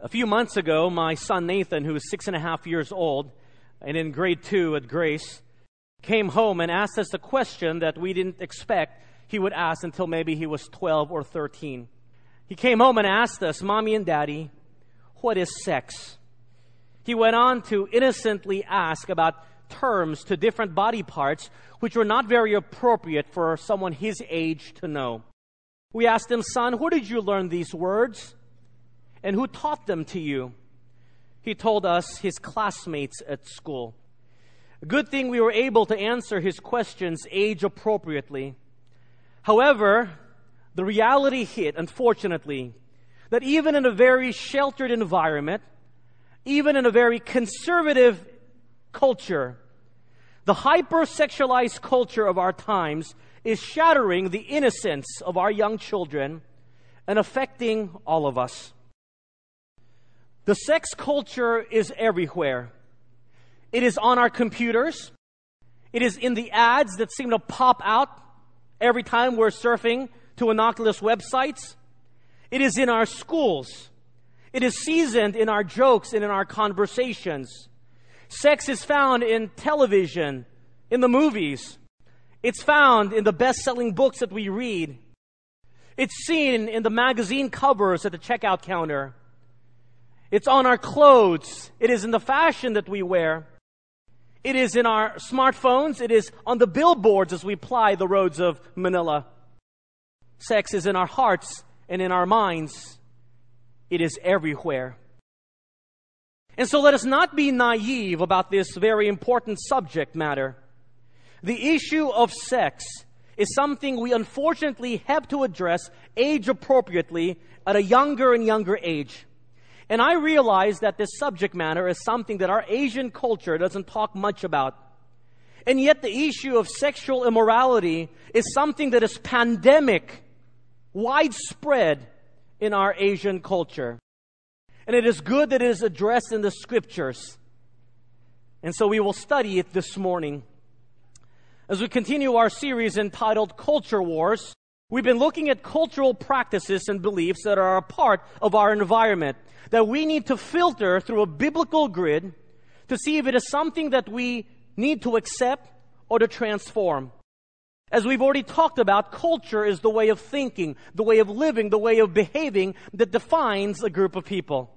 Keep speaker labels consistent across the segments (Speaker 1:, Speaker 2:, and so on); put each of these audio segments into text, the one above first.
Speaker 1: A few months ago, my son Nathan, who is six and a half years old and in grade two at Grace, came home and asked us a question that we didn't expect he would ask until maybe he was 12 or 13. He came home and asked us, Mommy and Daddy, what is sex? He went on to innocently ask about terms to different body parts which were not very appropriate for someone his age to know. We asked him, Son, where did you learn these words? And who taught them to you? He told us his classmates at school. Good thing we were able to answer his questions age appropriately. However, the reality hit, unfortunately, that even in a very sheltered environment, even in a very conservative culture, the hypersexualized culture of our times is shattering the innocence of our young children and affecting all of us. The sex culture is everywhere. It is on our computers. It is in the ads that seem to pop out every time we're surfing to innocuous websites. It is in our schools. It is seasoned in our jokes and in our conversations. Sex is found in television, in the movies. It's found in the best selling books that we read. It's seen in the magazine covers at the checkout counter. It's on our clothes. It is in the fashion that we wear. It is in our smartphones. It is on the billboards as we ply the roads of Manila. Sex is in our hearts and in our minds. It is everywhere. And so let us not be naive about this very important subject matter. The issue of sex is something we unfortunately have to address age appropriately at a younger and younger age. And I realize that this subject matter is something that our Asian culture doesn't talk much about. And yet the issue of sexual immorality is something that is pandemic, widespread in our Asian culture. And it is good that it is addressed in the scriptures. And so we will study it this morning. As we continue our series entitled Culture Wars, we've been looking at cultural practices and beliefs that are a part of our environment that we need to filter through a biblical grid to see if it is something that we need to accept or to transform. As we've already talked about, culture is the way of thinking, the way of living, the way of behaving that defines a group of people.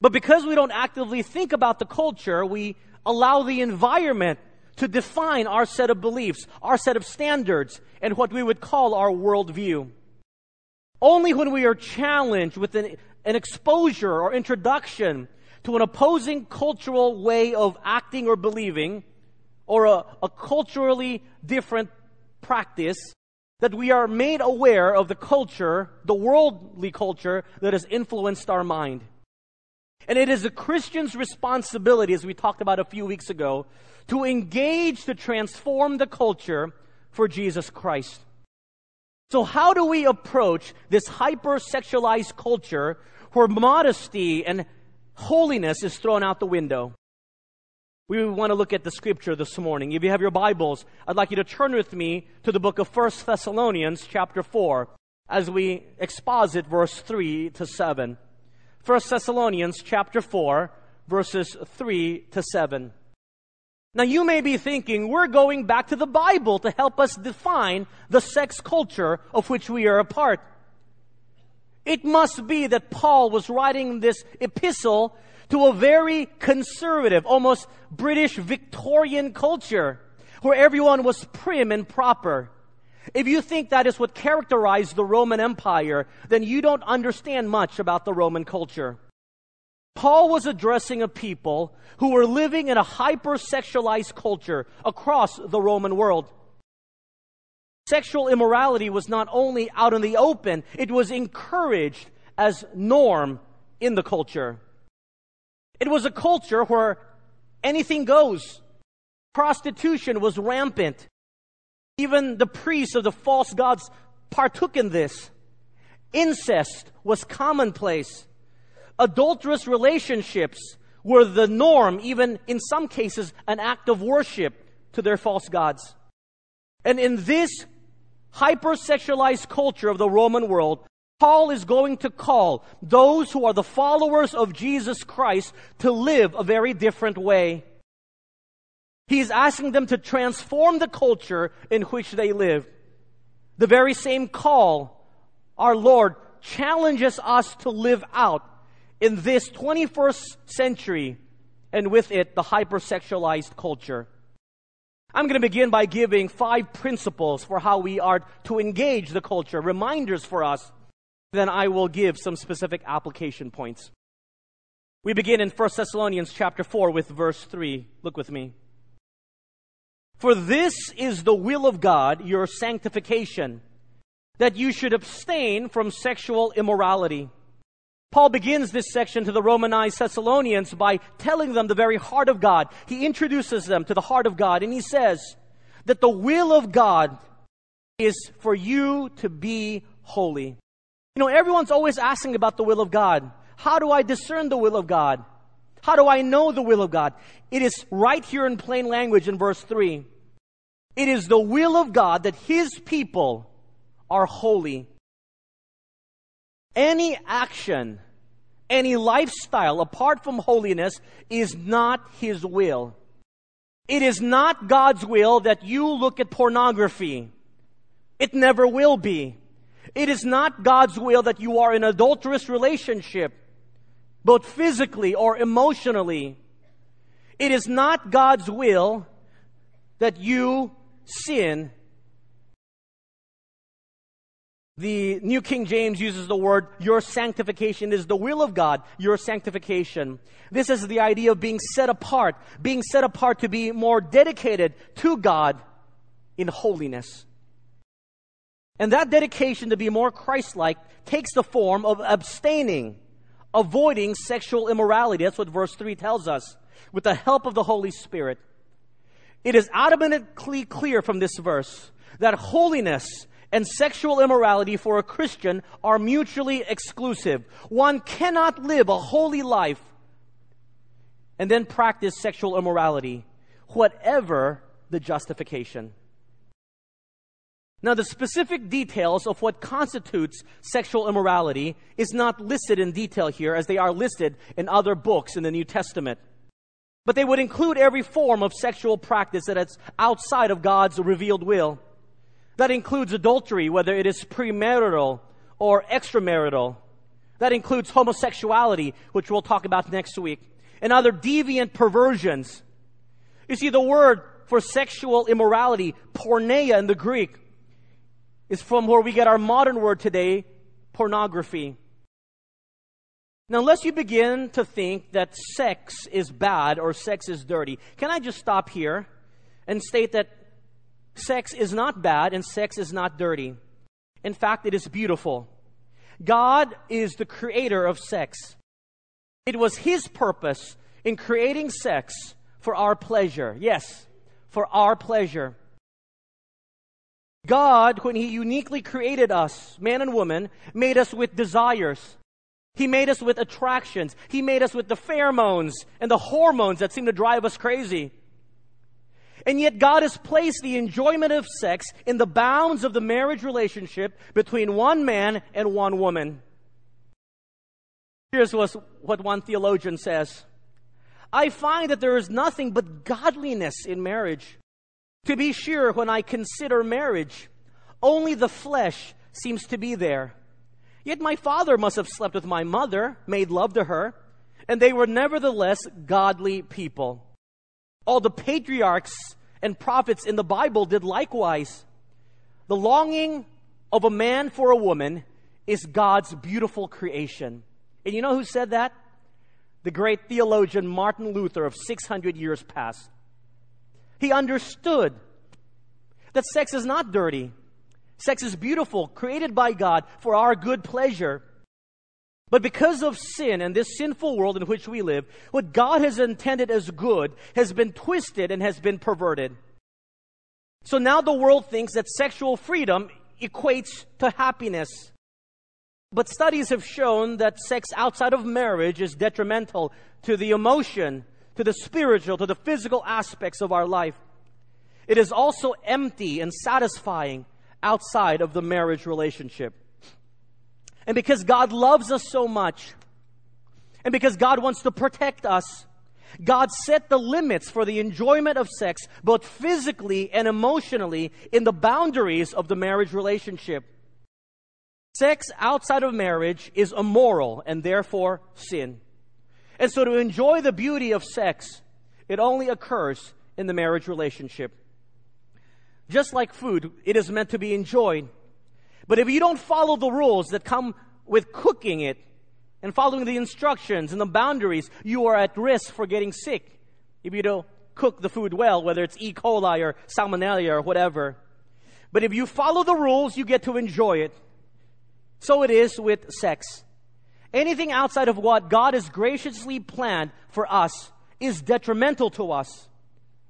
Speaker 1: But because we don't actively think about the culture, we allow the environment to define our set of beliefs, our set of standards, and what we would call our worldview. Only when we are challenged with an, an exposure or introduction to an opposing cultural way of acting or believing, or a, a culturally different practice, that we are made aware of the culture, the worldly culture that has influenced our mind. And it is a Christian's responsibility, as we talked about a few weeks ago, to engage to transform the culture for Jesus Christ. So how do we approach this hypersexualized culture where modesty and holiness is thrown out the window? We want to look at the scripture this morning. If you have your Bibles, I'd like you to turn with me to the book of 1 Thessalonians chapter 4 as we exposit verse 3 to 7. 1 Thessalonians chapter 4 verses 3 to 7. Now you may be thinking, we're going back to the Bible to help us define the sex culture of which we are a part. It must be that Paul was writing this epistle to a very conservative, almost British Victorian culture where everyone was prim and proper. If you think that is what characterized the Roman Empire, then you don't understand much about the Roman culture. Paul was addressing a people who were living in a hypersexualized culture across the Roman world. Sexual immorality was not only out in the open, it was encouraged as norm in the culture. It was a culture where anything goes. Prostitution was rampant. Even the priests of the false gods partook in this. Incest was commonplace adulterous relationships were the norm, even in some cases, an act of worship to their false gods. And in this hypersexualized culture of the Roman world, Paul is going to call those who are the followers of Jesus Christ to live a very different way. He's asking them to transform the culture in which they live. The very same call our Lord challenges us to live out in this 21st century and with it the hypersexualized culture. I'm going to begin by giving five principles for how we are to engage the culture, reminders for us then I will give some specific application points. We begin in 1 Thessalonians chapter 4 with verse 3. Look with me. For this is the will of God, your sanctification, that you should abstain from sexual immorality. Paul begins this section to the Romanized Thessalonians by telling them the very heart of God. He introduces them to the heart of God and he says that the will of God is for you to be holy. You know, everyone's always asking about the will of God. How do I discern the will of God? How do I know the will of God? It is right here in plain language in verse 3. It is the will of God that His people are holy. Any action, any lifestyle apart from holiness is not His will. It is not God's will that you look at pornography. It never will be. It is not God's will that you are in an adulterous relationship, both physically or emotionally. It is not God's will that you sin. The New King James uses the word, your sanctification is the will of God, your sanctification. This is the idea of being set apart, being set apart to be more dedicated to God in holiness. And that dedication to be more Christ like takes the form of abstaining, avoiding sexual immorality. That's what verse 3 tells us. With the help of the Holy Spirit. It is adamantly clear from this verse that holiness and sexual immorality for a Christian are mutually exclusive. One cannot live a holy life and then practice sexual immorality, whatever the justification. Now, the specific details of what constitutes sexual immorality is not listed in detail here as they are listed in other books in the New Testament. But they would include every form of sexual practice that is outside of God's revealed will. That includes adultery, whether it is premarital or extramarital. That includes homosexuality, which we'll talk about next week, and other deviant perversions. You see, the word for sexual immorality, porneia in the Greek, is from where we get our modern word today, pornography. Now, unless you begin to think that sex is bad or sex is dirty, can I just stop here and state that sex is not bad and sex is not dirty? In fact, it is beautiful. God is the creator of sex. It was His purpose in creating sex for our pleasure. Yes, for our pleasure. God, when He uniquely created us, man and woman, made us with desires. He made us with attractions. He made us with the pheromones and the hormones that seem to drive us crazy. And yet God has placed the enjoyment of sex in the bounds of the marriage relationship between one man and one woman. Here's what one theologian says. I find that there is nothing but godliness in marriage. To be sure, when I consider marriage, only the flesh seems to be there. Yet my father must have slept with my mother, made love to her, and they were nevertheless godly people. All the patriarchs and prophets in the Bible did likewise. The longing of a man for a woman is God's beautiful creation. And you know who said that? The great theologian Martin Luther of 600 years past. He understood that sex is not dirty. Sex is beautiful, created by God for our good pleasure. But because of sin and this sinful world in which we live, what God has intended as good has been twisted and has been perverted. So now the world thinks that sexual freedom equates to happiness. But studies have shown that sex outside of marriage is detrimental to the emotion to the spiritual, to the physical aspects of our life. It is also empty and satisfying outside of the marriage relationship. And because God loves us so much, and because God wants to protect us, God set the limits for the enjoyment of sex, both physically and emotionally, in the boundaries of the marriage relationship. Sex outside of marriage is immoral and therefore sin. And so to enjoy the beauty of sex, it only occurs in the marriage relationship. Just like food, it is meant to be enjoyed. But if you don't follow the rules that come with cooking it and following the instructions and the boundaries, you are at risk for getting sick if you don't cook the food well, whether it's E. coli or salmonella or whatever. But if you follow the rules, you get to enjoy it. So it is with sex. Anything outside of what God has graciously planned for us is detrimental to us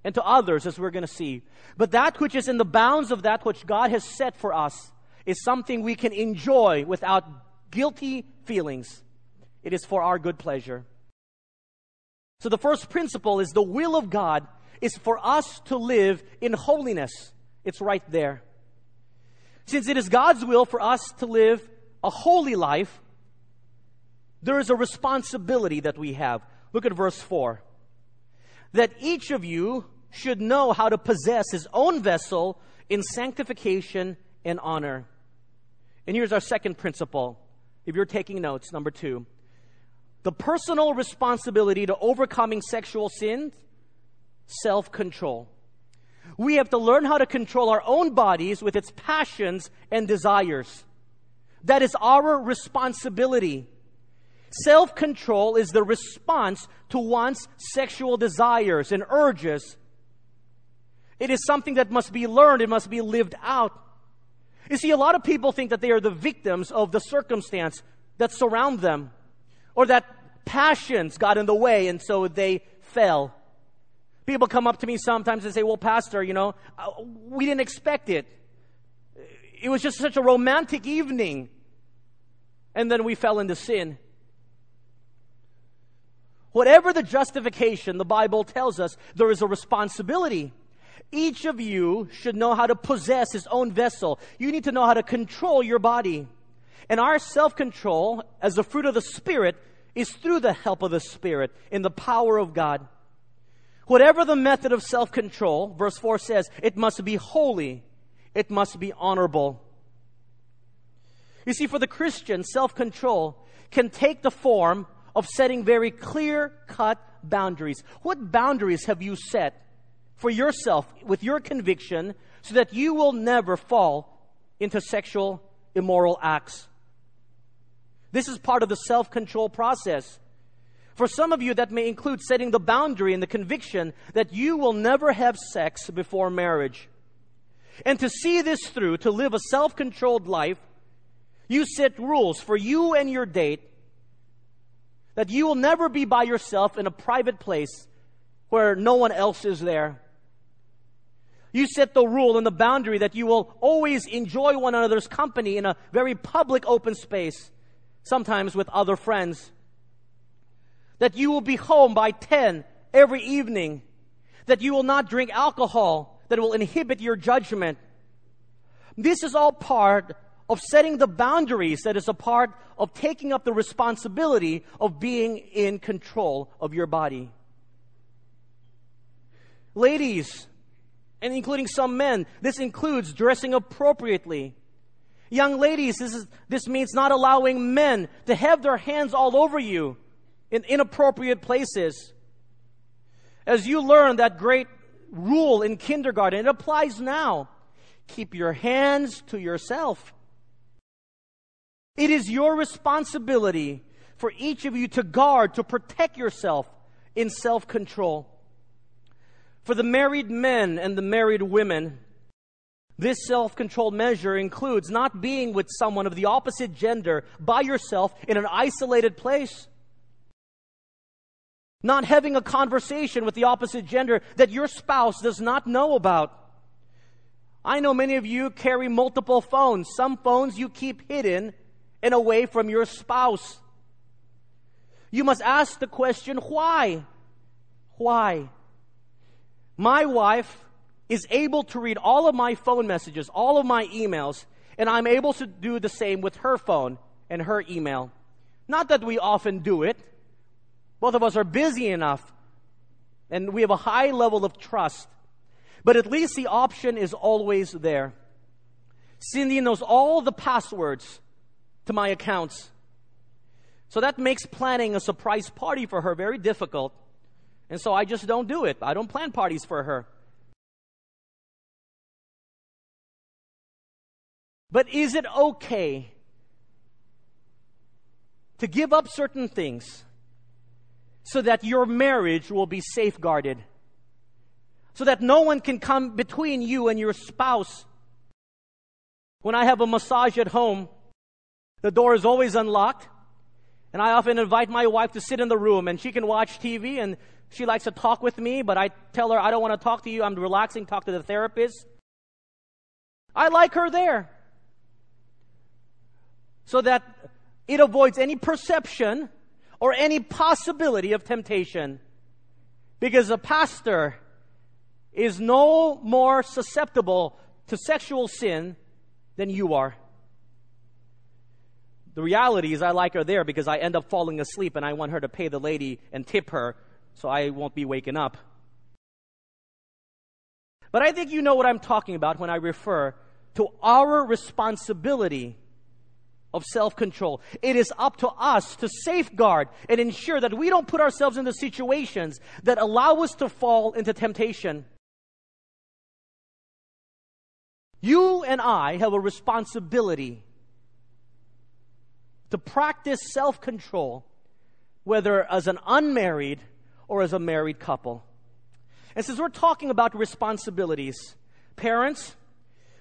Speaker 1: and to others, as we're going to see. But that which is in the bounds of that which God has set for us is something we can enjoy without guilty feelings. It is for our good pleasure. So the first principle is the will of God is for us to live in holiness. It's right there. Since it is God's will for us to live a holy life, there is a responsibility that we have. Look at verse 4. That each of you should know how to possess his own vessel in sanctification and honor. And here's our second principle. If you're taking notes, number two the personal responsibility to overcoming sexual sins, self control. We have to learn how to control our own bodies with its passions and desires. That is our responsibility. Self control is the response to one's sexual desires and urges. It is something that must be learned, it must be lived out. You see, a lot of people think that they are the victims of the circumstance that surround them, or that passions got in the way and so they fell. People come up to me sometimes and say, Well, Pastor, you know, uh, we didn't expect it. It was just such a romantic evening. And then we fell into sin. Whatever the justification, the Bible tells us there is a responsibility. Each of you should know how to possess his own vessel. You need to know how to control your body. And our self control, as the fruit of the Spirit, is through the help of the Spirit in the power of God. Whatever the method of self control, verse 4 says, it must be holy, it must be honorable. You see, for the Christian, self control can take the form of setting very clear cut boundaries. What boundaries have you set for yourself with your conviction so that you will never fall into sexual immoral acts? This is part of the self control process. For some of you, that may include setting the boundary and the conviction that you will never have sex before marriage. And to see this through, to live a self controlled life, you set rules for you and your date that you will never be by yourself in a private place where no one else is there. You set the rule and the boundary that you will always enjoy one another's company in a very public open space, sometimes with other friends that you will be home by 10 every evening, that you will not drink alcohol that will inhibit your judgment. This is all part of setting the boundaries that is a part of taking up the responsibility of being in control of your body. Ladies, and including some men, this includes dressing appropriately. Young ladies, this, is, this means not allowing men to have their hands all over you in inappropriate places. As you learn that great rule in kindergarten, it applies now. Keep your hands to yourself. It is your responsibility for each of you to guard, to protect yourself in self control. For the married men and the married women, this self control measure includes not being with someone of the opposite gender by yourself in an isolated place. Not having a conversation with the opposite gender that your spouse does not know about. I know many of you carry multiple phones. Some phones you keep hidden and away from your spouse. You must ask the question, why? Why? My wife is able to read all of my phone messages, all of my emails, and I'm able to do the same with her phone. and her email. Not that we often do it. Both of us are busy enough and we have a high level of trust. But at least the option is always there. Cindy knows all the passwords to my accounts. So that makes planning a surprise party for her very difficult. And so I just don't do it. I don't plan parties for her. But is it okay to give up certain things so that your marriage will be safeguarded? So that no one can come between you and your spouse. When I have a massage at home, the door is always unlocked. And I often invite my wife to sit in the room and she can watch TV and she likes to talk with me, but I tell her, I don't want to talk to you. I'm relaxing, talk to the therapist. I like her there so that it avoids any perception or any possibility of temptation. Because a pastor is no more susceptible to sexual sin than you are. The reality is, I like her there because I end up falling asleep and I want her to pay the lady and tip her so I won't be waking up. But I think you know what I'm talking about when I refer to our responsibility of self control. It is up to us to safeguard and ensure that we don't put ourselves into situations that allow us to fall into temptation. You and I have a responsibility to practice self control, whether as an unmarried or as a married couple. And since we're talking about responsibilities, parents,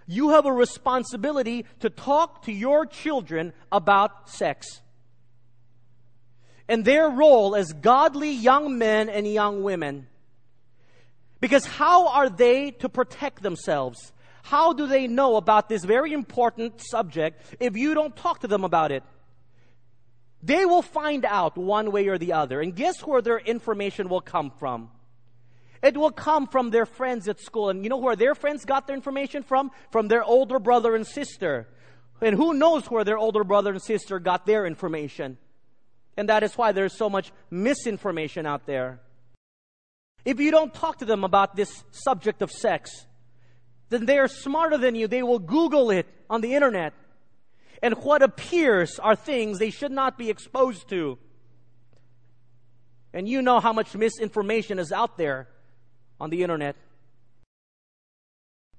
Speaker 1: you have a responsibility to talk to your children about sex and their role as godly young men and young women. Because how are they to protect themselves? How do they know about this very important subject if you don't talk to them about it? They will find out one way or the other. And guess where their information will come from? It will come from their friends at school. And you know where their friends got their information from? From their older brother and sister. And who knows where their older brother and sister got their information? And that is why there's so much misinformation out there. If you don't talk to them about this subject of sex, then they are smarter than you. They will Google it on the internet. And what appears are things they should not be exposed to. And you know how much misinformation is out there on the internet.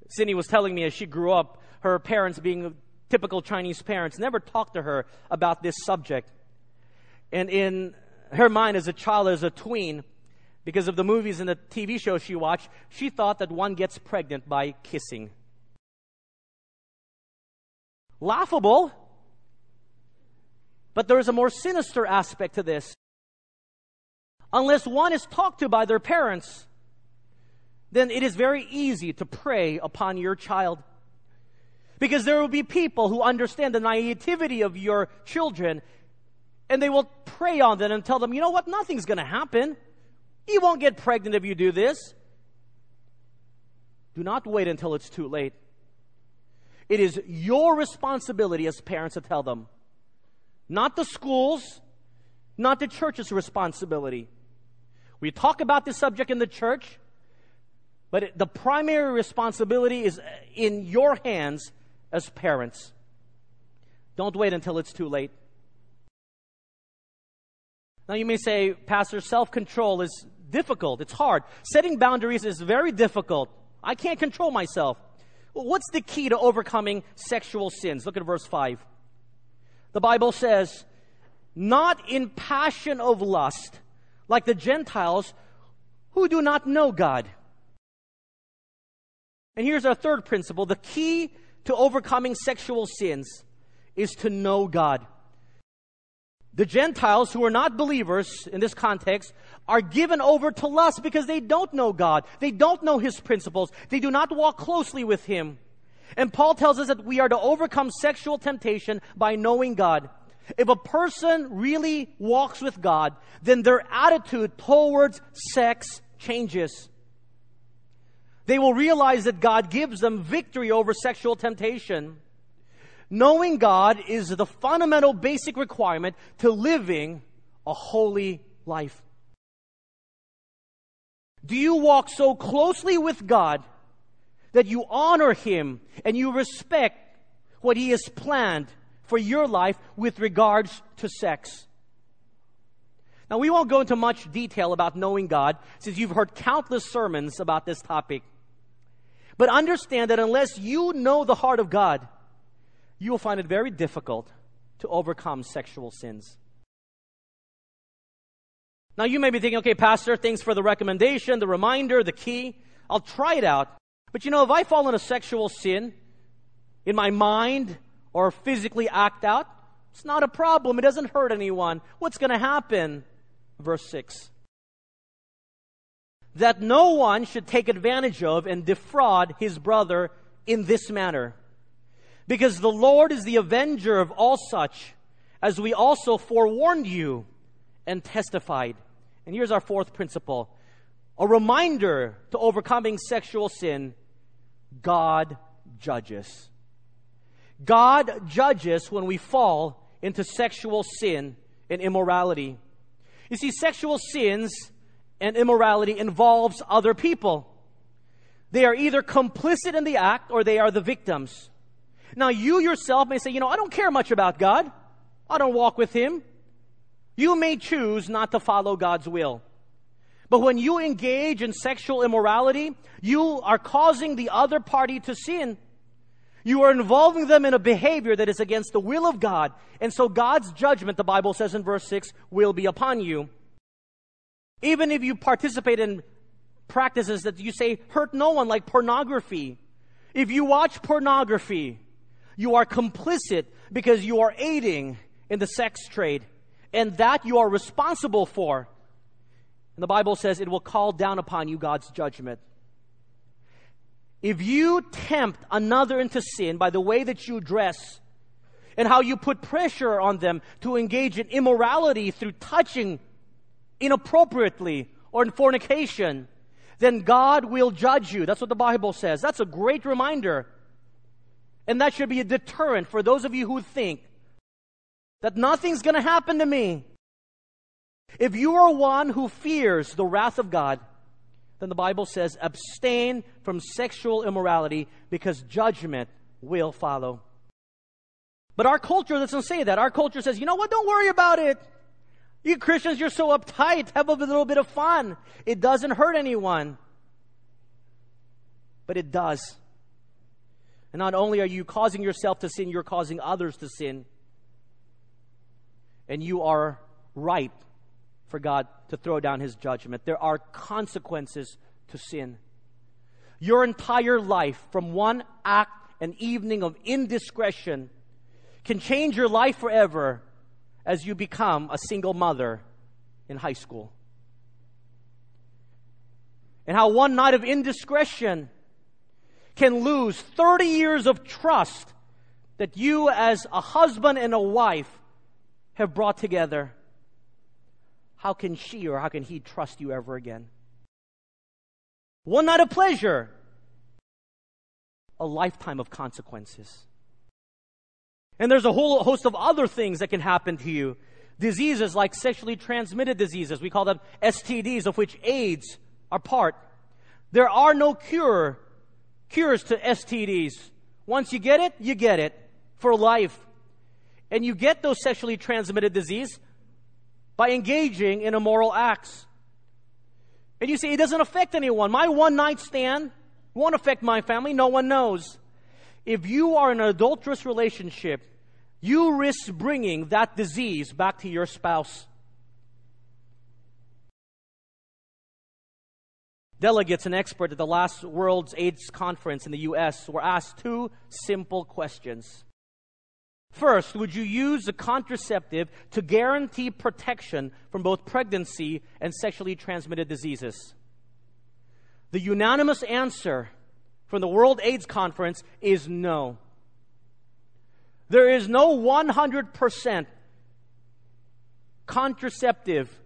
Speaker 1: Cindy was telling me as she grew up, her parents, being typical Chinese parents, never talked to her about this subject. And in her mind as a child, as a tween, because of the movies and the TV shows she watched, she thought that one gets pregnant by kissing. Laughable, but there is a more sinister aspect to this. Unless one is talked to by their parents, then it is very easy to prey upon your child. Because there will be people who understand the naivety of your children and they will prey on them and tell them, you know what, nothing's going to happen. You won't get pregnant if you do this. Do not wait until it's too late. It is your responsibility as parents to tell them, not the school's, not the church's responsibility. We talk about this subject in the church. But the primary responsibility is in your hands as parents. Don't wait until it's too late. Now, you may say, Pastor, self control is difficult. It's hard. Setting boundaries is very difficult. I can't control myself. What's the key to overcoming sexual sins? Look at verse 5. The Bible says, Not in passion of lust, like the Gentiles who do not know God. And here's our third principle the key to overcoming sexual sins is to know God. The Gentiles who are not believers in this context are given over to lust because they don't know God. They don't know His principles. They do not walk closely with Him. And Paul tells us that we are to overcome sexual temptation by knowing God. If a person really walks with God, then their attitude towards sex changes they will realize that God gives them victory over sexual temptation. Knowing God is the fundamental basic requirement to living a holy life. Do you walk so closely with God that you honor Him and you respect what He has planned for your life with regards to sex? Now, we won't go into much detail about knowing God since you've heard countless sermons about this topic. But understand that unless you know the heart of God, you will find it very difficult to overcome sexual sins. Now, you may be thinking, okay, Pastor, thanks for the recommendation, the reminder, the key. I'll try it out. But you know, if I fall into sexual sin in my mind or physically act out, it's not a problem. It doesn't hurt anyone. What's going to happen? Verse 6 that no one should take advantage of and defraud his brother in this manner. Because the Lord is the avenger of all such, as we also forewarned you and testified. And here's our fourth principle a reminder to overcoming sexual sin God judges. God judges when we fall into sexual sin and immorality. You see, sexual sins and immorality involves other people. They are either complicit in the act or they are the victims. Now, you yourself may say, you know, I don't care much about God. I don't walk with Him. You may choose not to follow God's will. But when you engage in sexual immorality, you are causing the other party to sin. You are involving them in a behavior that is against the will of God. And so God's judgment, the Bible says in verse 6, will be upon you. Even if you participate in practices that you say hurt no one, like pornography. If you watch pornography, you are complicit because you are aiding in the sex trade, and that you are responsible for. And the Bible says it will call down upon you God's judgment. If you tempt another into sin by the way that you dress and how you put pressure on them to engage in immorality through touching inappropriately or in fornication, then God will judge you. That's what the Bible says. That's a great reminder. And that should be a deterrent for those of you who think that nothing's going to happen to me. If you are one who fears the wrath of God, then the Bible says abstain from sexual immorality because judgment will follow. But our culture doesn't say that. Our culture says, you know what, don't worry about it. You Christians, you're so uptight. Have a little bit of fun. It doesn't hurt anyone. But it does. And not only are you causing yourself to sin, you're causing others to sin. And you are ripe for God to throw down his judgment. There are consequences to sin. Your entire life, from one act, an evening of indiscretion, can change your life forever as you become a single mother in high school. And how one night of indiscretion can lose 30 years of trust that you, as a husband and a wife, have brought together. How can she or how can he trust you ever again? One night of pleasure, a lifetime of consequences. And there's a whole host of other things that can happen to you. Diseases like sexually transmitted diseases. We call them STDs, of which AIDS are part. There are no cure, cures to STDs. Once you get it, you get it for life. And you get those sexually transmitted disease by engaging in immoral acts. And you say, it doesn't affect anyone. My one night stand won't affect my family. No one knows. If you are in an adulterous relationship, you risk bringing that disease back to your spouse. Delegates and experts at the last World's AIDS Conference in the U.S. were asked two simple questions. First, would you use a contraceptive to guarantee protection from both pregnancy and sexually transmitted diseases? The unanimous answer from the World AIDS Conference is no. There is no 100% contraceptive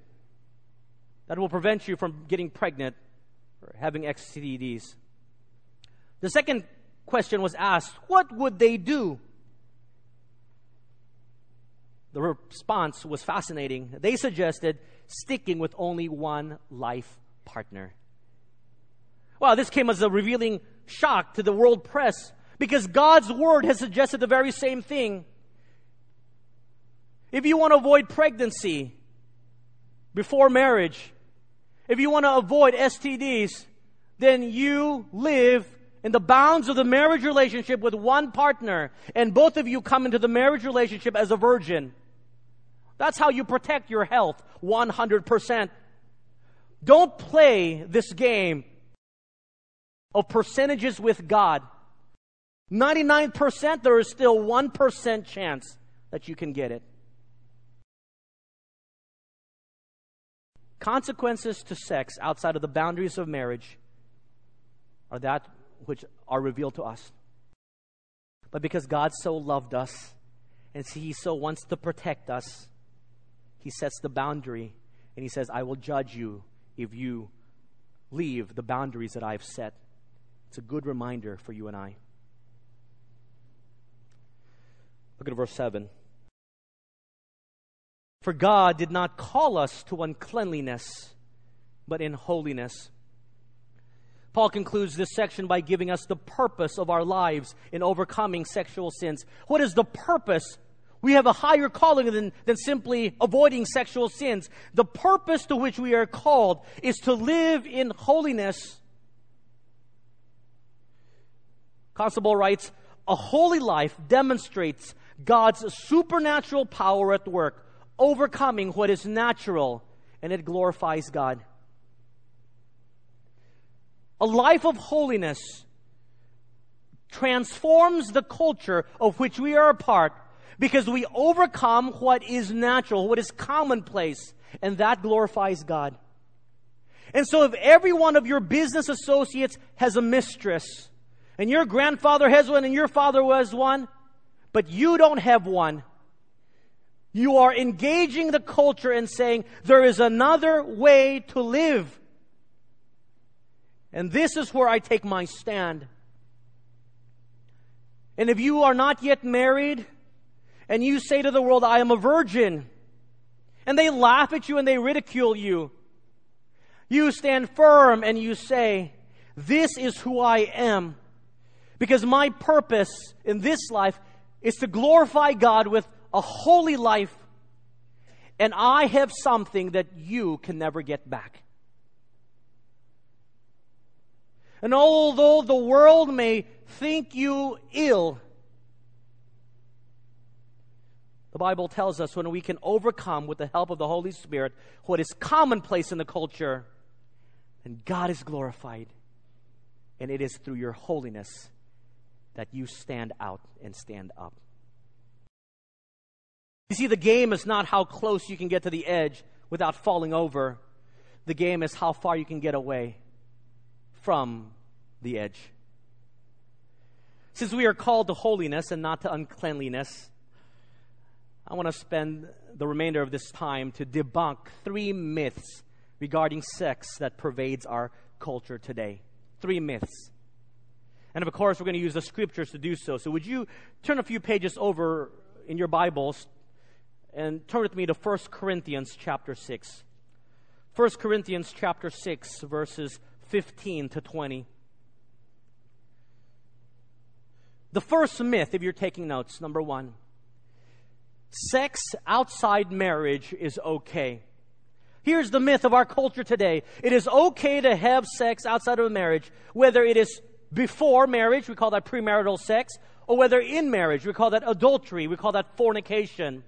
Speaker 1: that will prevent you from getting pregnant having STDs. The second question was asked what would they do the response was fascinating. They suggested sticking with only one life partner. Wow, this came as a revealing shock to the world press because God's word has suggested the very same thing. If you want to avoid pregnancy before marriage, if you want to avoid STDs, then you live in the bounds of the marriage relationship with one partner, and both of you come into the marriage relationship as a virgin. That's how you protect your health 100%. Don't play this game of percentages with God. 99%, there is still 1% chance that you can get it. Consequences to sex outside of the boundaries of marriage are that which are revealed to us. But because God so loved us and He so wants to protect us, He sets the boundary and He says, I will judge you if you leave the boundaries that I've set. It's a good reminder for you and I. Look at verse 7. For God did not call us to uncleanliness, but in holiness. Paul concludes this section by giving us the purpose of our lives in overcoming sexual sins. What is the purpose? We have a higher calling than, than simply avoiding sexual sins. The purpose to which we are called is to live in holiness. Constable writes, a holy life demonstrates God's supernatural power at work, overcoming what is natural, and it glorifies God. A life of holiness transforms the culture of which we are a part because we overcome what is natural, what is commonplace, and that glorifies God. And so if every one of your business associates has a mistress, and your grandfather has one and your father was one, but you don't have one. You are engaging the culture and saying there is another way to live. And this is where I take my stand. And if you are not yet married and you say to the world, I am a virgin, and they laugh at you and they ridicule you, you stand firm and you say, This is who I am. Because my purpose in this life is to glorify God with a holy life. And I have something that you can never get back. And although the world may think you ill, the Bible tells us when we can overcome with the help of the Holy Spirit what is commonplace in the culture, and God is glorified. And it is through your holiness that you stand out and stand up. You see, the game is not how close you can get to the edge without falling over. The game is how far you can get away from the edge. Since we are called to holiness and not to uncleanliness, I want to spend the remainder of this time to debunk three myths regarding sex that pervades our culture today. Three myths. And of course, we're going to use the scriptures to do so. So, would you turn a few pages over in your Bibles and turn with me to 1 Corinthians chapter 6. 1 Corinthians chapter 6, verses 15 to 20. The first myth, if you're taking notes, number one sex outside marriage is okay. Here's the myth of our culture today it is okay to have sex outside of marriage, whether it is before marriage, we call that premarital sex, or whether in marriage, we call that adultery, we call that fornication.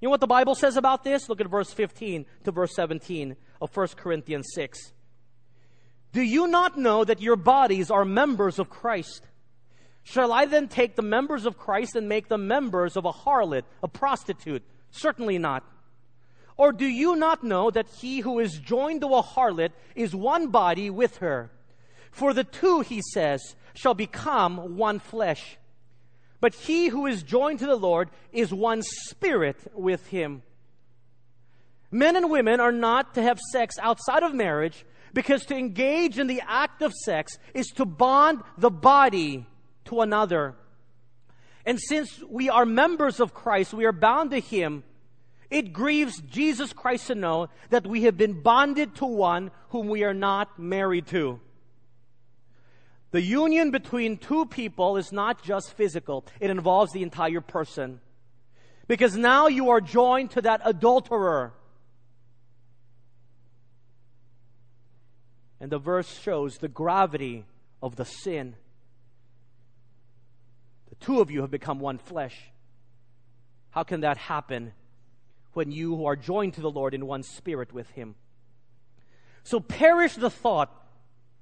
Speaker 1: You know what the Bible says about this? Look at verse 15 to verse 17 of 1 Corinthians 6. Do you not know that your bodies are members of Christ? Shall I then take the members of Christ and make them members of a harlot, a prostitute? Certainly not. Or do you not know that he who is joined to a harlot is one body with her? For the two, he says, shall become one flesh. But he who is joined to the Lord is one spirit with him. Men and women are not to have sex outside of marriage because to engage in the act of sex is to bond the body to another. And since we are members of Christ, we are bound to Him. It grieves Jesus Christ to know that we have been bonded to one whom we are not married to. The union between two people is not just physical, it involves the entire person. Because now you are joined to that adulterer. And the verse shows the gravity of the sin. The two of you have become one flesh. How can that happen when you who are joined to the Lord in one spirit with Him? So perish the thought,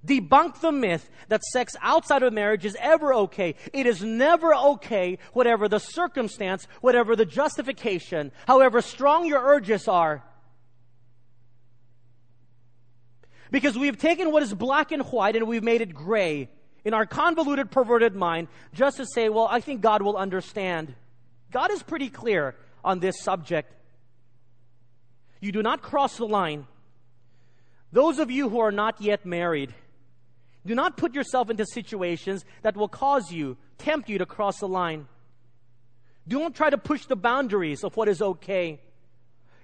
Speaker 1: debunk the myth that sex outside of marriage is ever okay. It is never okay, whatever the circumstance, whatever the justification, however strong your urges are. Because we've taken what is black and white and we've made it gray in our convoluted, perverted mind just to say, well, I think God will understand. God is pretty clear on this subject. You do not cross the line. Those of you who are not yet married, do not put yourself into situations that will cause you, tempt you to cross the line. Don't try to push the boundaries of what is okay.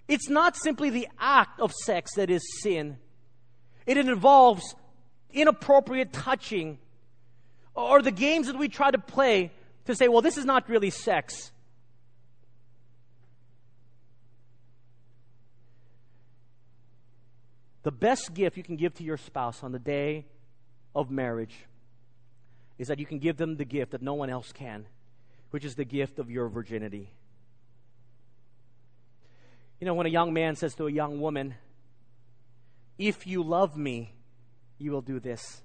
Speaker 1: It's not simply the act of sex that is sin. It involves inappropriate touching or the games that we try to play to say, well, this is not really sex. The best gift you can give to your spouse on the day of marriage is that you can give them the gift that no one else can, which is the gift of your virginity. You know, when a young man says to a young woman, if you love me, you will do this.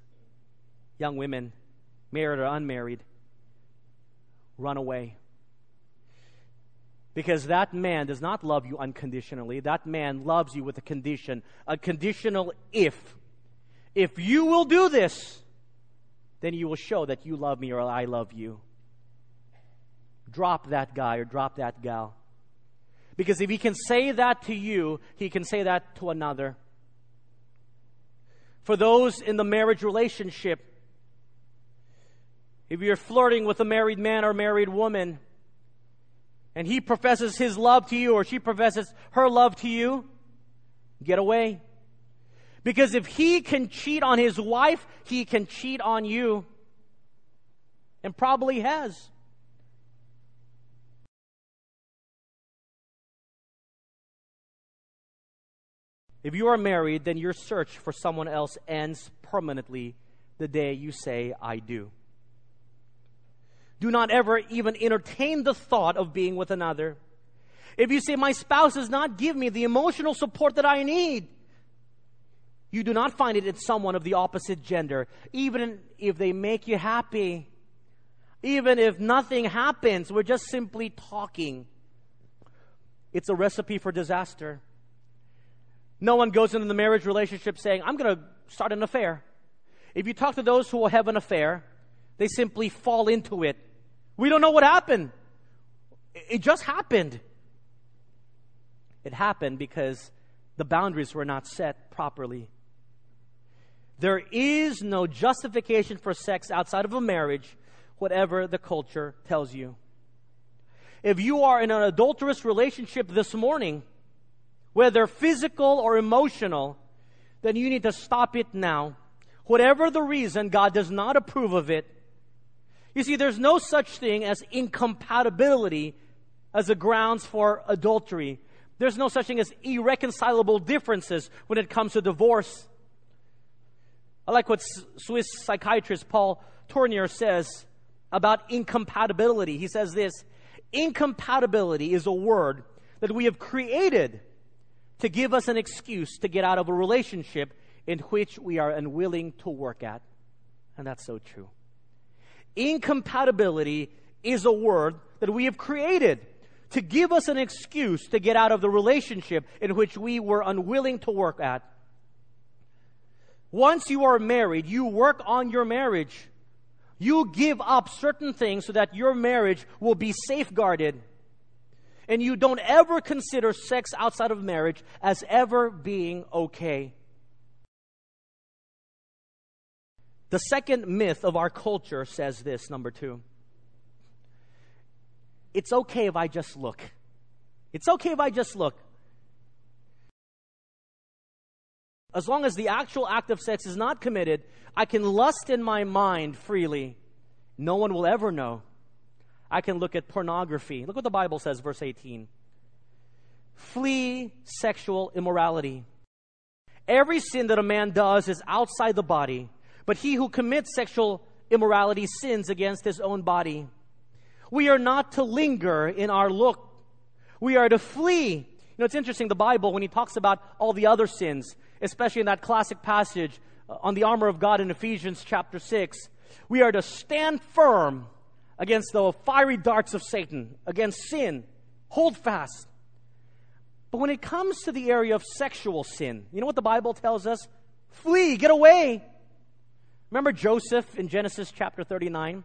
Speaker 1: Young women, married or unmarried, run away. Because that man does not love you unconditionally. That man loves you with a condition, a conditional if. If you will do this, then you will show that you love me or I love you. Drop that guy or drop that gal. Because if he can say that to you, he can say that to another for those in the marriage relationship. If you're flirting with a married man or married woman, and he professes his love to you or she professes her love to you, get away. Because if he can cheat on his wife, he can cheat on you. And probably has. If you are married, then your search for someone else ends permanently the day you say, I do. Do not ever even entertain the thought of being with another. If you say, My spouse does not give me the emotional support that I need, you do not find it in someone of the opposite gender, even if they make you happy. Even if nothing happens, we're just simply talking. It's a recipe for disaster. No one goes into the marriage relationship saying, I'm going to start an affair. If you talk to those who will have an affair, they simply fall into it. We don't know what happened. It just happened. It happened because the boundaries were not set properly. There is no justification for sex outside of a marriage, whatever the culture tells you. If you are in an adulterous relationship this morning, whether physical or emotional, then you need to stop it now. Whatever the reason, God does not approve of it. You see, there's no such thing as incompatibility as a grounds for adultery. There's no such thing as irreconcilable differences when it comes to divorce. I like what Swiss psychiatrist Paul Tournier says about incompatibility. He says this Incompatibility is a word that we have created to give us an excuse to get out of a relationship in which we are unwilling to work at. And that's so true. Incompatibility is a word that we have created to give us an excuse to get out of the relationship in which we were unwilling to work at. Once you are married, you work on your marriage. You give up certain things so that your marriage will be safeguarded and you don't ever consider sex outside of marriage as ever being okay. The second myth of our culture says this number two. it's okay if I just look. It's okay if I just look. As long as the actual act of sex is not committed, I can lust in my mind freely. No one will ever know. I can look at pornography. Look what the Bible says, verse 18. Flee sexual immorality. Every sin that a man does is outside the body, but he who commits sexual immorality sins against his own body. We are not to linger in our look. We are to flee. You know, it's interesting, the Bible, when he talks about all the other sins, especially in that classic passage uh, on the armor of God in Ephesians chapter 6, we are to stand firm against the fiery darts of Satan, against sin. Hold fast. But when it comes to the area of sexual sin, you know what the Bible tells us? Flee, get away. Remember Joseph in Genesis chapter 39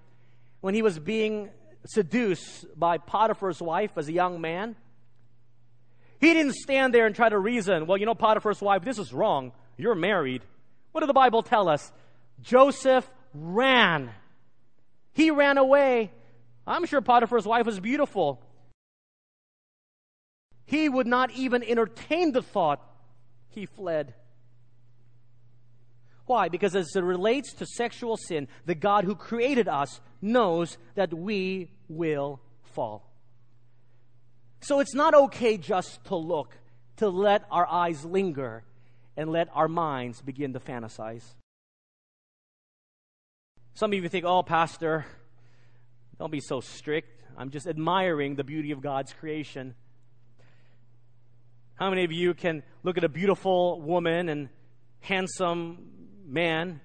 Speaker 1: when he was being seduced by Potiphar's wife as a young man? He didn't stand there and try to reason, well, you know, Potiphar's wife, this is wrong. You're married. What did the Bible tell us? Joseph ran. He ran away. I'm sure Potiphar's wife was beautiful. He would not even entertain the thought. He fled. Why? Because as it relates to sexual sin, the God who created us knows that we will fall. So it's not okay just to look, to let our eyes linger, and let our minds begin to fantasize. Some of you think, oh, Pastor, don't be so strict. I'm just admiring the beauty of God's creation. How many of you can look at a beautiful woman and handsome man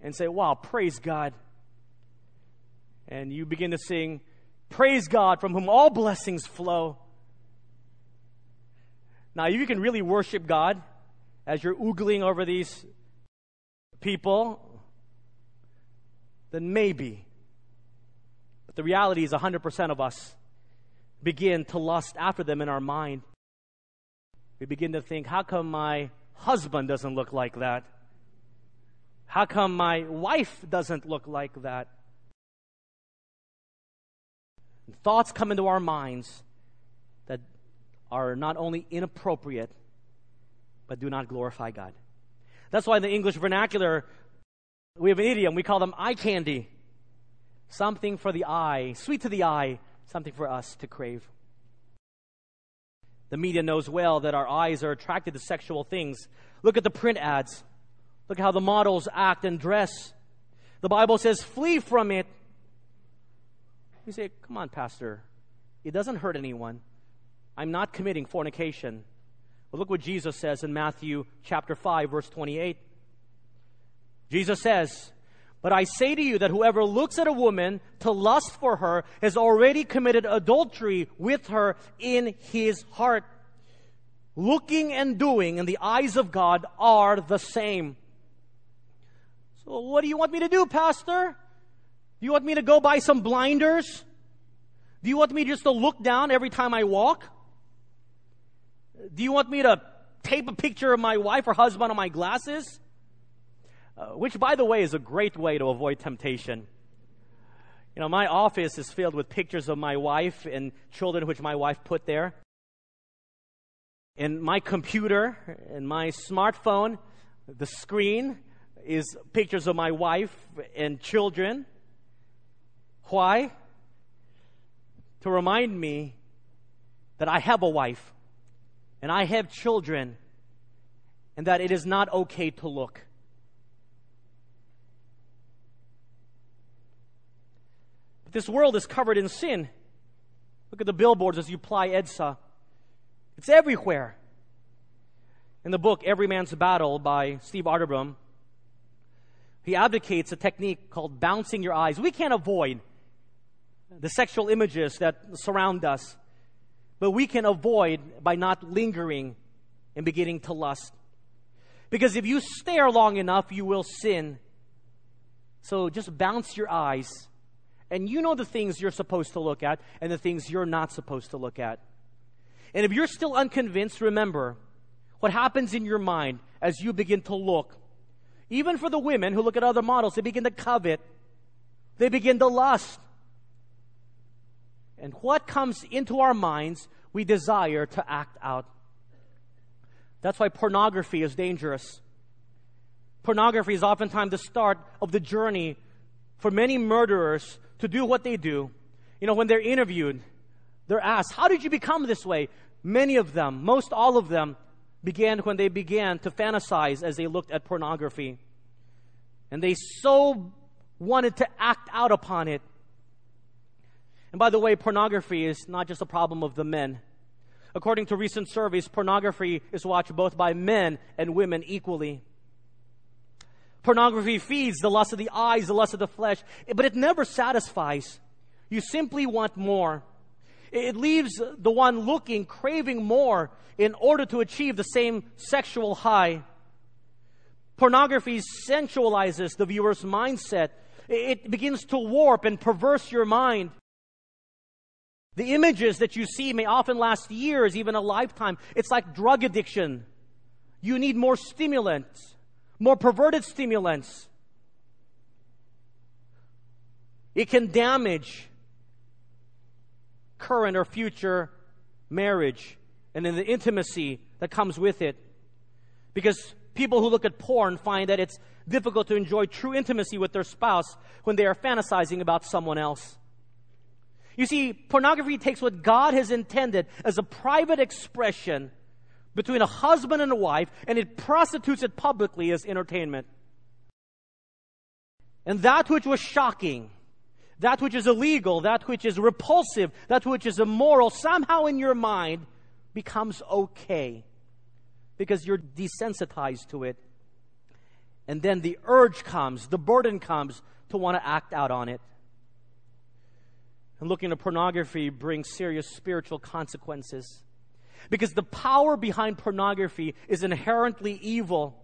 Speaker 1: and say, Wow, praise God? And you begin to sing, Praise God, from whom all blessings flow. Now, you can really worship God as you're oogling over these people, then maybe. But the reality is 100% of us begin to lust after them in our mind. We begin to think, how come my husband doesn't look like that? How come my wife doesn't look like that? And thoughts come into our minds are not only inappropriate, but do not glorify God. That's why in the English vernacular, we have an idiom. We call them eye candy. Something for the eye, sweet to the eye, something for us to crave. The media knows well that our eyes are attracted to sexual things. Look at the print ads. Look at how the models act and dress. The Bible says, flee from it. You say, come on, Pastor. It doesn't hurt anyone. I'm not committing fornication. But look what Jesus says in Matthew chapter 5, verse 28. Jesus says, But I say to you that whoever looks at a woman to lust for her has already committed adultery with her in his heart. Looking and doing in the eyes of God are the same. So, what do you want me to do, Pastor? Do you want me to go buy some blinders? Do you want me just to look down every time I walk? Do you want me to tape a picture of my wife or husband on my glasses? Uh, which, by the way, is a great way to avoid temptation. You know, my office is filled with pictures of my wife and children, which my wife put there. And my computer and my smartphone, the screen is pictures of my wife and children. Why? To remind me that I have a wife and I have children and that it is not okay to look. But this world is covered in sin. Look at the billboards as you ply EDSA. It's everywhere. In the book Every Man's Battle by Steve Arterburn, he advocates a technique called bouncing your eyes. We can't avoid the sexual images that surround us, but we can avoid by not lingering and beginning to lust. Because if you stare long enough, you will sin. So just bounce your eyes, and you know the things you're supposed to look at and the things you're not supposed to look at. And if you're still unconvinced, remember what happens in your mind as you begin to look even for the women who look at other models, they begin to covet, they begin to lust. And what comes into our minds, we desire to act out. That's why pornography is dangerous. Pornography is oftentimes the start of the journey for many murderers to do what they do. You know, when they're interviewed, they're asked, How did you become this way? Many of them, most all of them, began when they began to fantasize as they looked at pornography. And they so wanted to act out upon it. And by the way, pornography is not just a problem of the men. According to recent surveys, pornography is watched both by men and women equally. Pornography feeds the lust of the eyes, the lust of the flesh, but it never satisfies. You simply want more. It leaves the one looking craving more in order to achieve the same sexual high. Pornography sensualizes the viewer's mindset. It begins to warp and perverse your mind. The images that you see may often last years, even a lifetime. It's like drug addiction. You need more stimulants, more perverted stimulants. It can damage current or future marriage and in the intimacy that comes with it. Because people who look at porn find that it's difficult to enjoy true intimacy with their spouse when they are fantasizing about someone else. You see, pornography takes what God has intended as a private expression between a husband and a wife and it prostitutes it publicly as entertainment. And that which was shocking, that which is illegal, that which is repulsive, that which is immoral, somehow in your mind becomes okay because you're desensitized to it. And then the urge comes, the burden comes to want to act out on it. And looking at pornography brings serious spiritual consequences. Because the power behind pornography is inherently evil.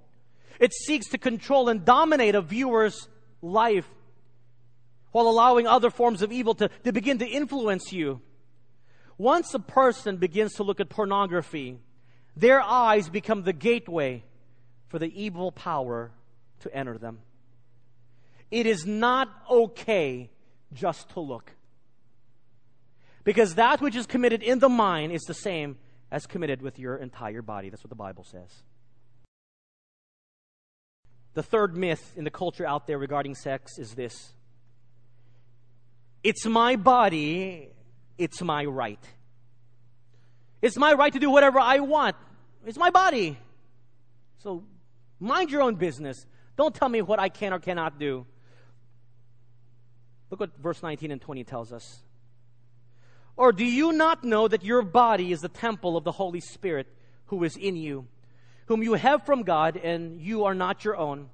Speaker 1: It seeks to control and dominate a viewer's life while allowing other forms of evil to, to begin to influence you. Once a person begins to look at pornography, their eyes become the gateway for the evil power to enter them. It is not okay just to look. Because that which is committed in the mind is the same as committed with your entire body. That's what the Bible says. The third myth in the culture out there regarding sex is this it's my body, it's my right. It's my right to do whatever I want. It's my body. So mind your own business. Don't tell me what I can or cannot do. Look what verse 19 and 20 tells us. Or do you not know that your body is the temple of the Holy Spirit who is in you, whom you have from God, and you are not your own?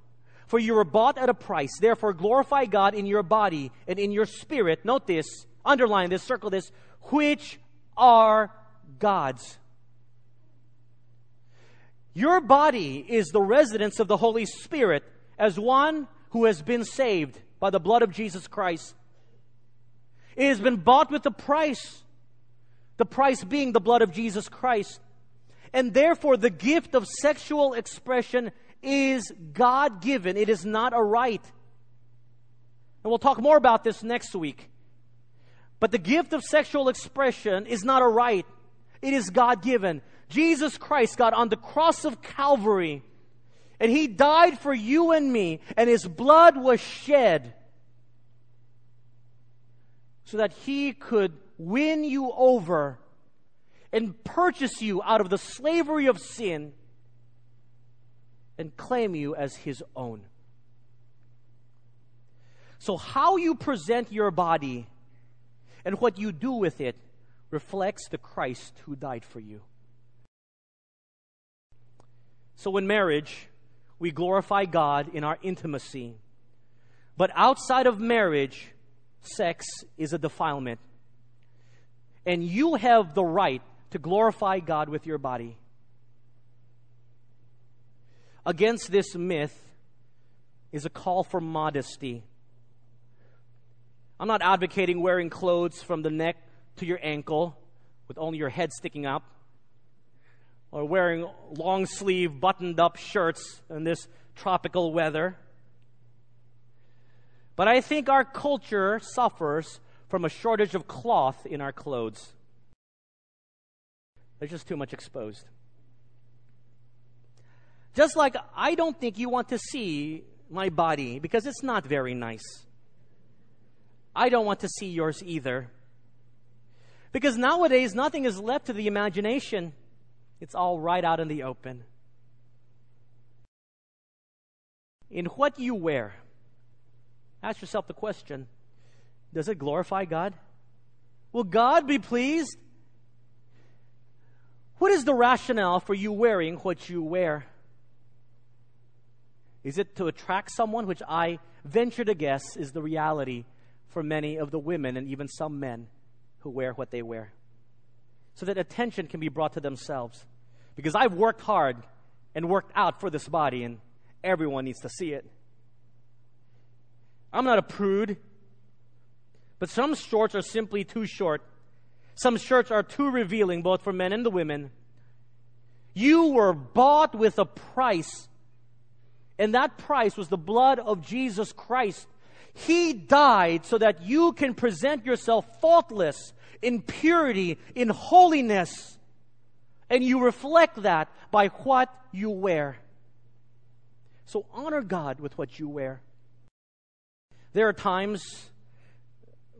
Speaker 1: For you were bought at a price. Therefore, glorify God in your body and in your spirit. Note this, underline this, circle this, which are God's. Your body is the residence of the Holy Spirit as one who has been saved by the blood of Jesus Christ. It has been bought with a price, the price being the blood of Jesus Christ. And therefore, the gift of sexual expression is God given, it is not a right. And we'll talk more about this next week. But the gift of sexual expression is not a right, it is God given. Jesus Christ got on the cross of Calvary, and He died for you and me, and His blood was shed so that he could win you over and purchase you out of the slavery of sin and claim you as his own. So, how you present your body and what you do with it reflects the Christ who died for you. So, in marriage, we glorify God in our intimacy. But outside of marriage, sex is a defilement. And you have the right to glorify God with your body. Against this myth is a call for modesty. I'm not advocating wearing clothes from the neck to your ankle with only your head sticking up, or wearing long sleeve, buttoned up shirts in this tropical weather. But I think our culture suffers from a shortage of cloth in our clothes. There's just too much exposed. Just like I don't think you want to see my body because it's not very nice. I don't want to see yours either. Because nowadays, nothing is left to the imagination, it's all right out in the open. In what you wear, ask yourself the question Does it glorify God? Will God be pleased? What is the rationale for you wearing what you wear? Is it to attract someone, which I venture to guess is the reality for many of the women and even some men who wear what they wear? So that attention can be brought to themselves. Because I've worked hard and worked out for this body, and everyone needs to see it. I'm not a prude, but some shorts are simply too short. Some shirts are too revealing, both for men and the women. You were bought with a price and that price was the blood of Jesus Christ. He died so that you can present yourself faultless in purity, in holiness. And you reflect that by what you wear. So honor God with what you wear. There are times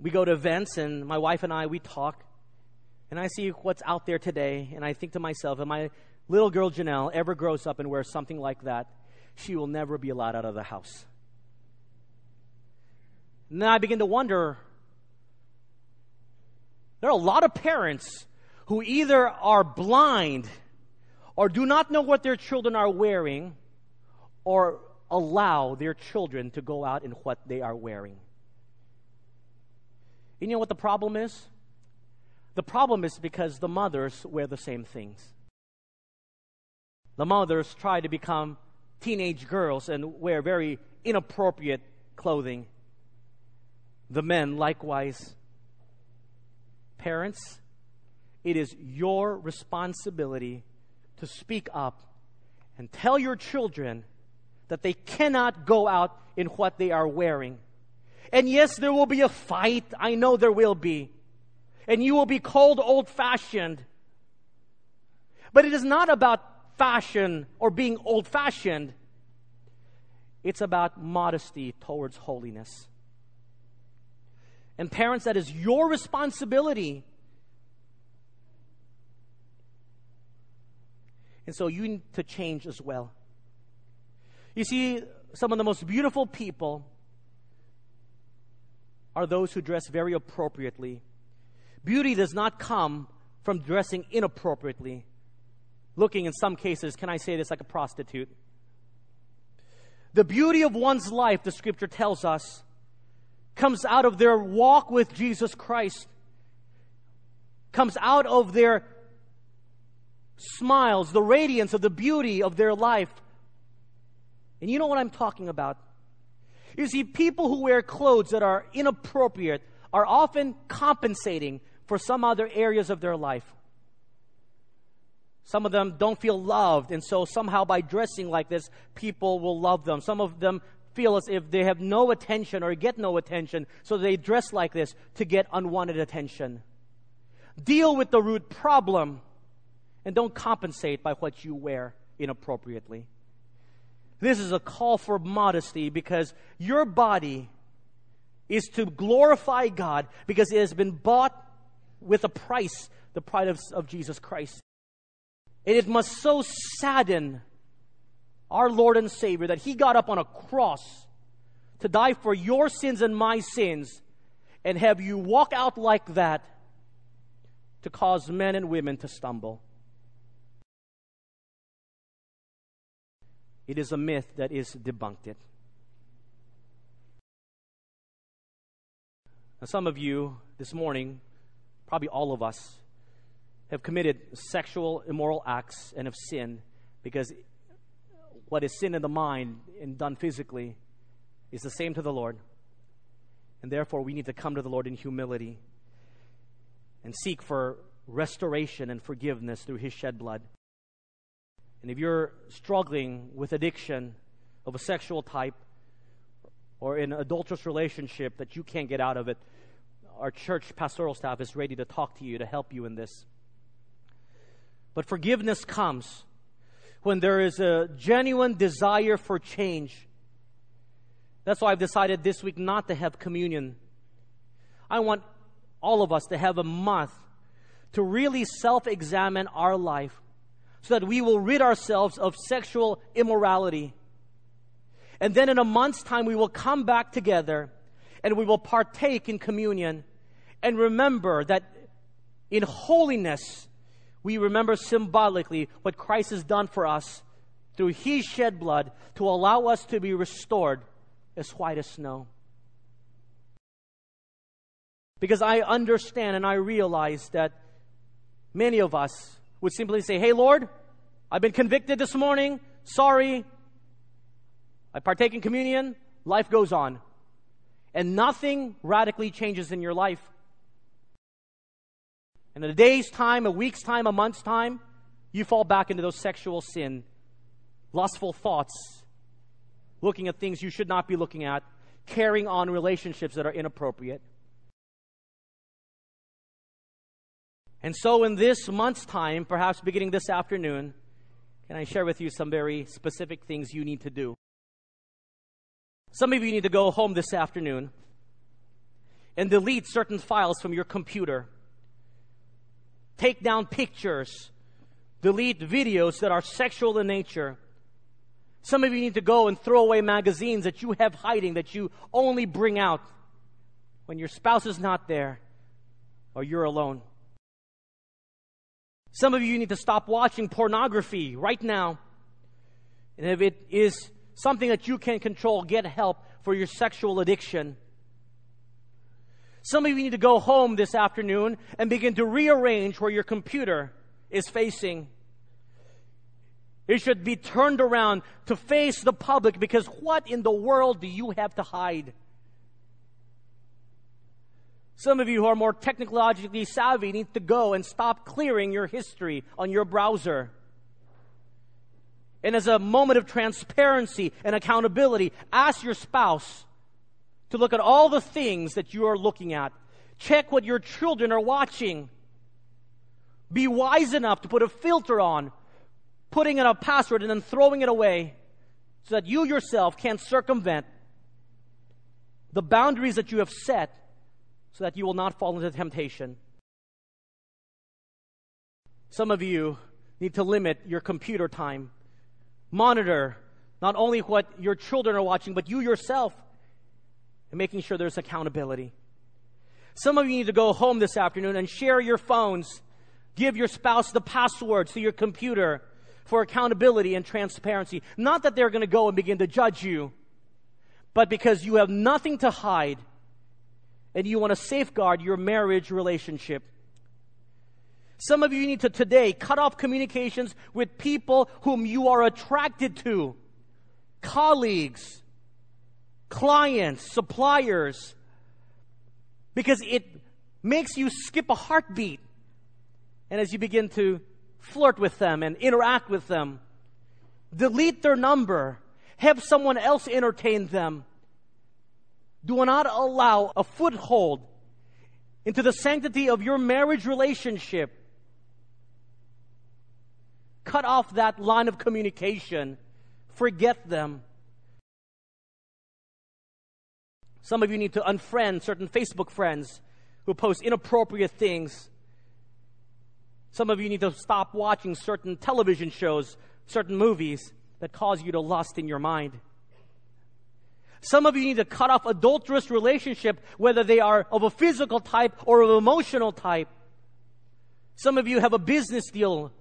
Speaker 1: we go to events and my wife and I, we talk. And I see what's out there today. And I think to myself, if my little girl Janelle ever grows up and wears something like that, she will never be allowed out of the house. And then I begin to wonder there are a lot of parents who either are blind or do not know what their children are wearing or allow their children to go out in what they are wearing. You know what the problem is? The problem is because the mothers wear the same things. The mothers try to become teenage girls and wear very inappropriate clothing. The men, likewise. Parents, it is your responsibility to speak up and tell your children that they cannot go out in what they are wearing. And yes, there will be a fight. I know there will be. And you will be called old fashioned. But it is not about fashion or being old fashioned. It's about modesty towards holiness. And parents, that is your responsibility. And so you need to change as well. You see, some of the most beautiful people are those who dress very appropriately. Beauty does not come from dressing inappropriately, looking in some cases, can I say this, like a prostitute. The beauty of one's life, the scripture tells us, comes out of their walk with Jesus Christ, comes out of their smiles, the radiance of the beauty of their life. And you know what I'm talking about. You see, people who wear clothes that are inappropriate are often compensating for some other areas of their life. Some of them don't feel loved, and so somehow by dressing like this, people will love them. Some of them feel as if they have no attention or get no attention, so they dress like this to get unwanted attention. Deal with the root problem and don't compensate by what you wear inappropriately. This is a call for modesty because your body is to glorify God because it has been bought with a price, the price of, of Jesus Christ. And it must so sadden our Lord and Savior that He got up on a cross to die for your sins and my sins and have you walk out like that to cause men and women to stumble. It is a myth that is debunked. It. Now, some of you this morning, probably all of us, have committed sexual immoral acts and have sinned because what is sin in the mind and done physically is the same to the Lord. And therefore, we need to come to the Lord in humility and seek for restoration and forgiveness through His shed blood. And if you're struggling with addiction of a sexual type or in an adulterous relationship that you can't get out of it, our church pastoral staff is ready to talk to you to help you in this. But forgiveness comes when there is a genuine desire for change. That's why I've decided this week not to have communion. I want all of us to have a month to really self examine our life so that we will rid ourselves of sexual immorality. And then in a month's time, we will come back together and we will partake in communion and remember that in holiness, we remember symbolically what Christ has done for us through His shed blood to allow us to be restored as white as snow. Because I understand and I realize that many of us would simply say, Hey, Lord, I've been convicted this morning. Sorry. I partake in communion. Life goes on. And nothing radically changes in your life. And in a day's time, a week's time, a month's time, you fall back into those sexual sin, lustful thoughts, looking at things you should not be looking at, carrying on relationships that are inappropriate. And so, in this month's time, perhaps beginning this afternoon, can I share with you some very specific things you need to do? Some of you need to go home this afternoon and delete certain files from your computer take down pictures, delete videos that are sexual in nature. Some of you need to go and throw away magazines that you have hiding, that you only bring out when your spouse is not there or you're alone. Some of you need to stop watching pornography right now. And if it is something that you can control, get help for your sexual addiction. Some of you need to go home this afternoon and begin to rearrange where your computer is facing. It should be turned around to face the public because what in the world do you have to hide? Some of you who are more technologically savvy need to go and stop clearing your history on your browser. And as a moment of transparency and accountability, ask your spouse to look at all the things that you are looking at. Check what your children are watching. Be wise enough to put a filter on, putting in a password and then throwing it away so that you yourself can circumvent the boundaries that you have set so that you will not fall into temptation. Some of you need to limit your computer time. Monitor not only what your children are watching, but you yourself and making sure there's accountability. Some of you need to go home this afternoon and share your phones. Give your spouse the passwords to your computer for accountability and transparency. Not that they're going to go and begin to judge you, but because you have nothing to hide and you want to safeguard your marriage relationship. Some of you need to today cut off communications with people whom you are attracted to, colleagues, clients, suppliers, because it makes you skip a heartbeat. And as you begin to flirt with them and interact with them, delete their number, have someone else entertain them. Do not allow a foothold into the sanctity of your marriage relationship. Cut off that line of communication. Forget them. Some of you need to unfriend certain Facebook friends who post inappropriate things. Some of you need to stop watching certain television shows, certain movies that cause you to lust in your mind. Some of you need to cut off adulterous relationship, whether they are of a physical type or of emotional type. Some of you have a business deal,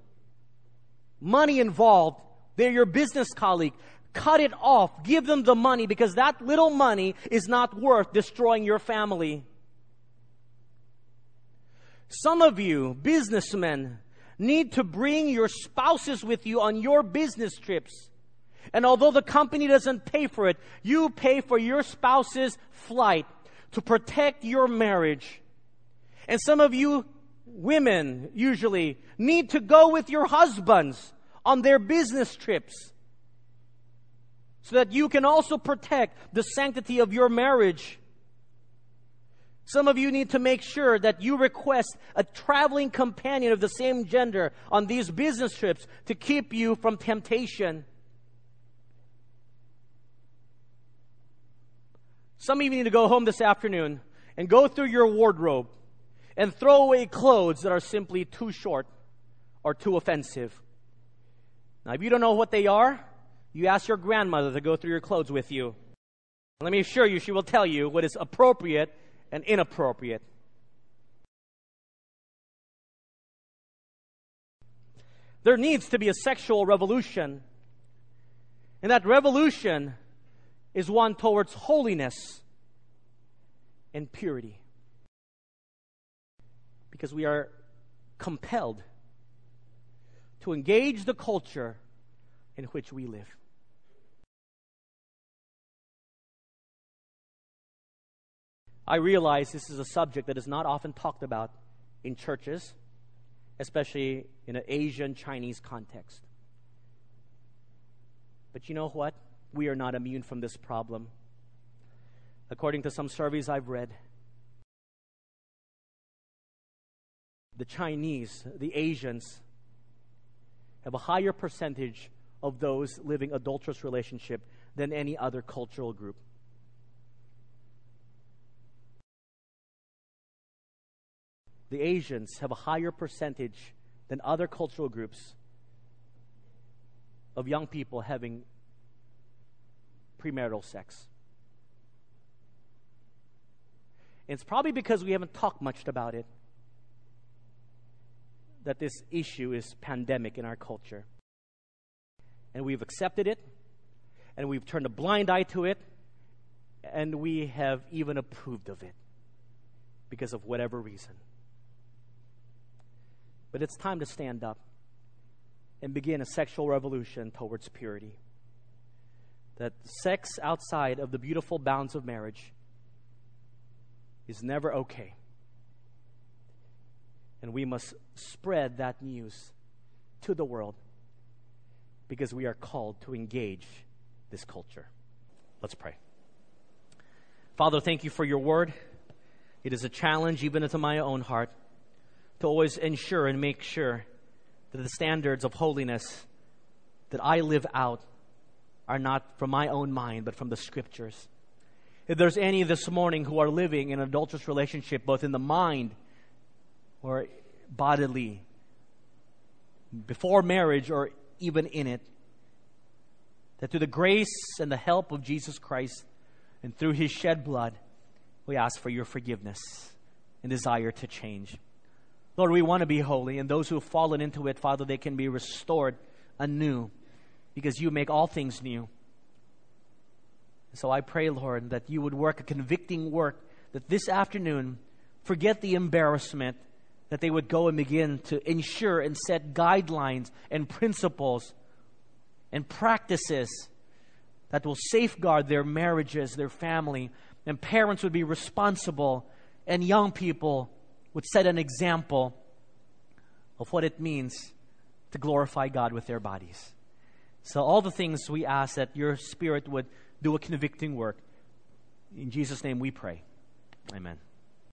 Speaker 1: money involved. They're your business colleague. Cut it off. Give them the money because that little money is not worth destroying your family. Some of you, businessmen, need to bring your spouses with you on your business trips. And although the company doesn't pay for it, you pay for your spouse's flight to protect your marriage. And some of you women usually need to go with your husbands on their business trips so that you can also protect the sanctity of your marriage. Some of you need to make sure that you request a traveling companion of the same gender on these business trips to keep you from temptation. Some of you need to go home this afternoon and go through your wardrobe and throw away clothes that are simply too short or too offensive. Now, if you don't know what they are, you ask your grandmother to go through your clothes with you. Let me assure you, she will tell you what is appropriate and inappropriate. There needs to be a sexual revolution. And that revolution is one towards holiness and purity. Because we are compelled to engage the culture in which we live. I realize this is a subject that is not often talked about in churches, especially in an Asian Chinese context. But you know what? We are not immune from this problem. According to some surveys I've read, the Chinese, the Asians, have a higher percentage of those living adulterous relationship than any other cultural group. the Asians have a higher percentage than other cultural groups of young people having premarital sex. It's probably because we haven't talked much about it that this issue is pandemic in our culture. And we've accepted it, and we've turned a blind eye to it, and we have even approved of it because of whatever reason. But it's time to stand up and begin a sexual revolution towards purity. That sex outside of the beautiful bounds of marriage is never okay. And we must spread that news to the world because we are called to engage this culture. Let's pray. Father, thank you for your word. It is a challenge even into my own heart to always ensure and make sure that the standards of holiness that I live out are not from my own mind, but from the scriptures. If there's any this morning who are living in an adulterous relationship, both in the mind or bodily, before marriage or even in it, that through the grace and the help of Jesus Christ and through his shed blood, we ask for your forgiveness and desire to change. Lord, we want to be holy, and those who have fallen into it, Father, they can be restored anew because you make all things new. So I pray, Lord, that you would work a convicting work, that this afternoon, forget the embarrassment, that they would go and begin to ensure and set guidelines and principles and practices that will safeguard their marriages, their family, and parents would be responsible, and young people would set an example of what it means to glorify God with their bodies. So, all the things we ask that your Spirit would do a convicting work. In Jesus' name we pray. Amen.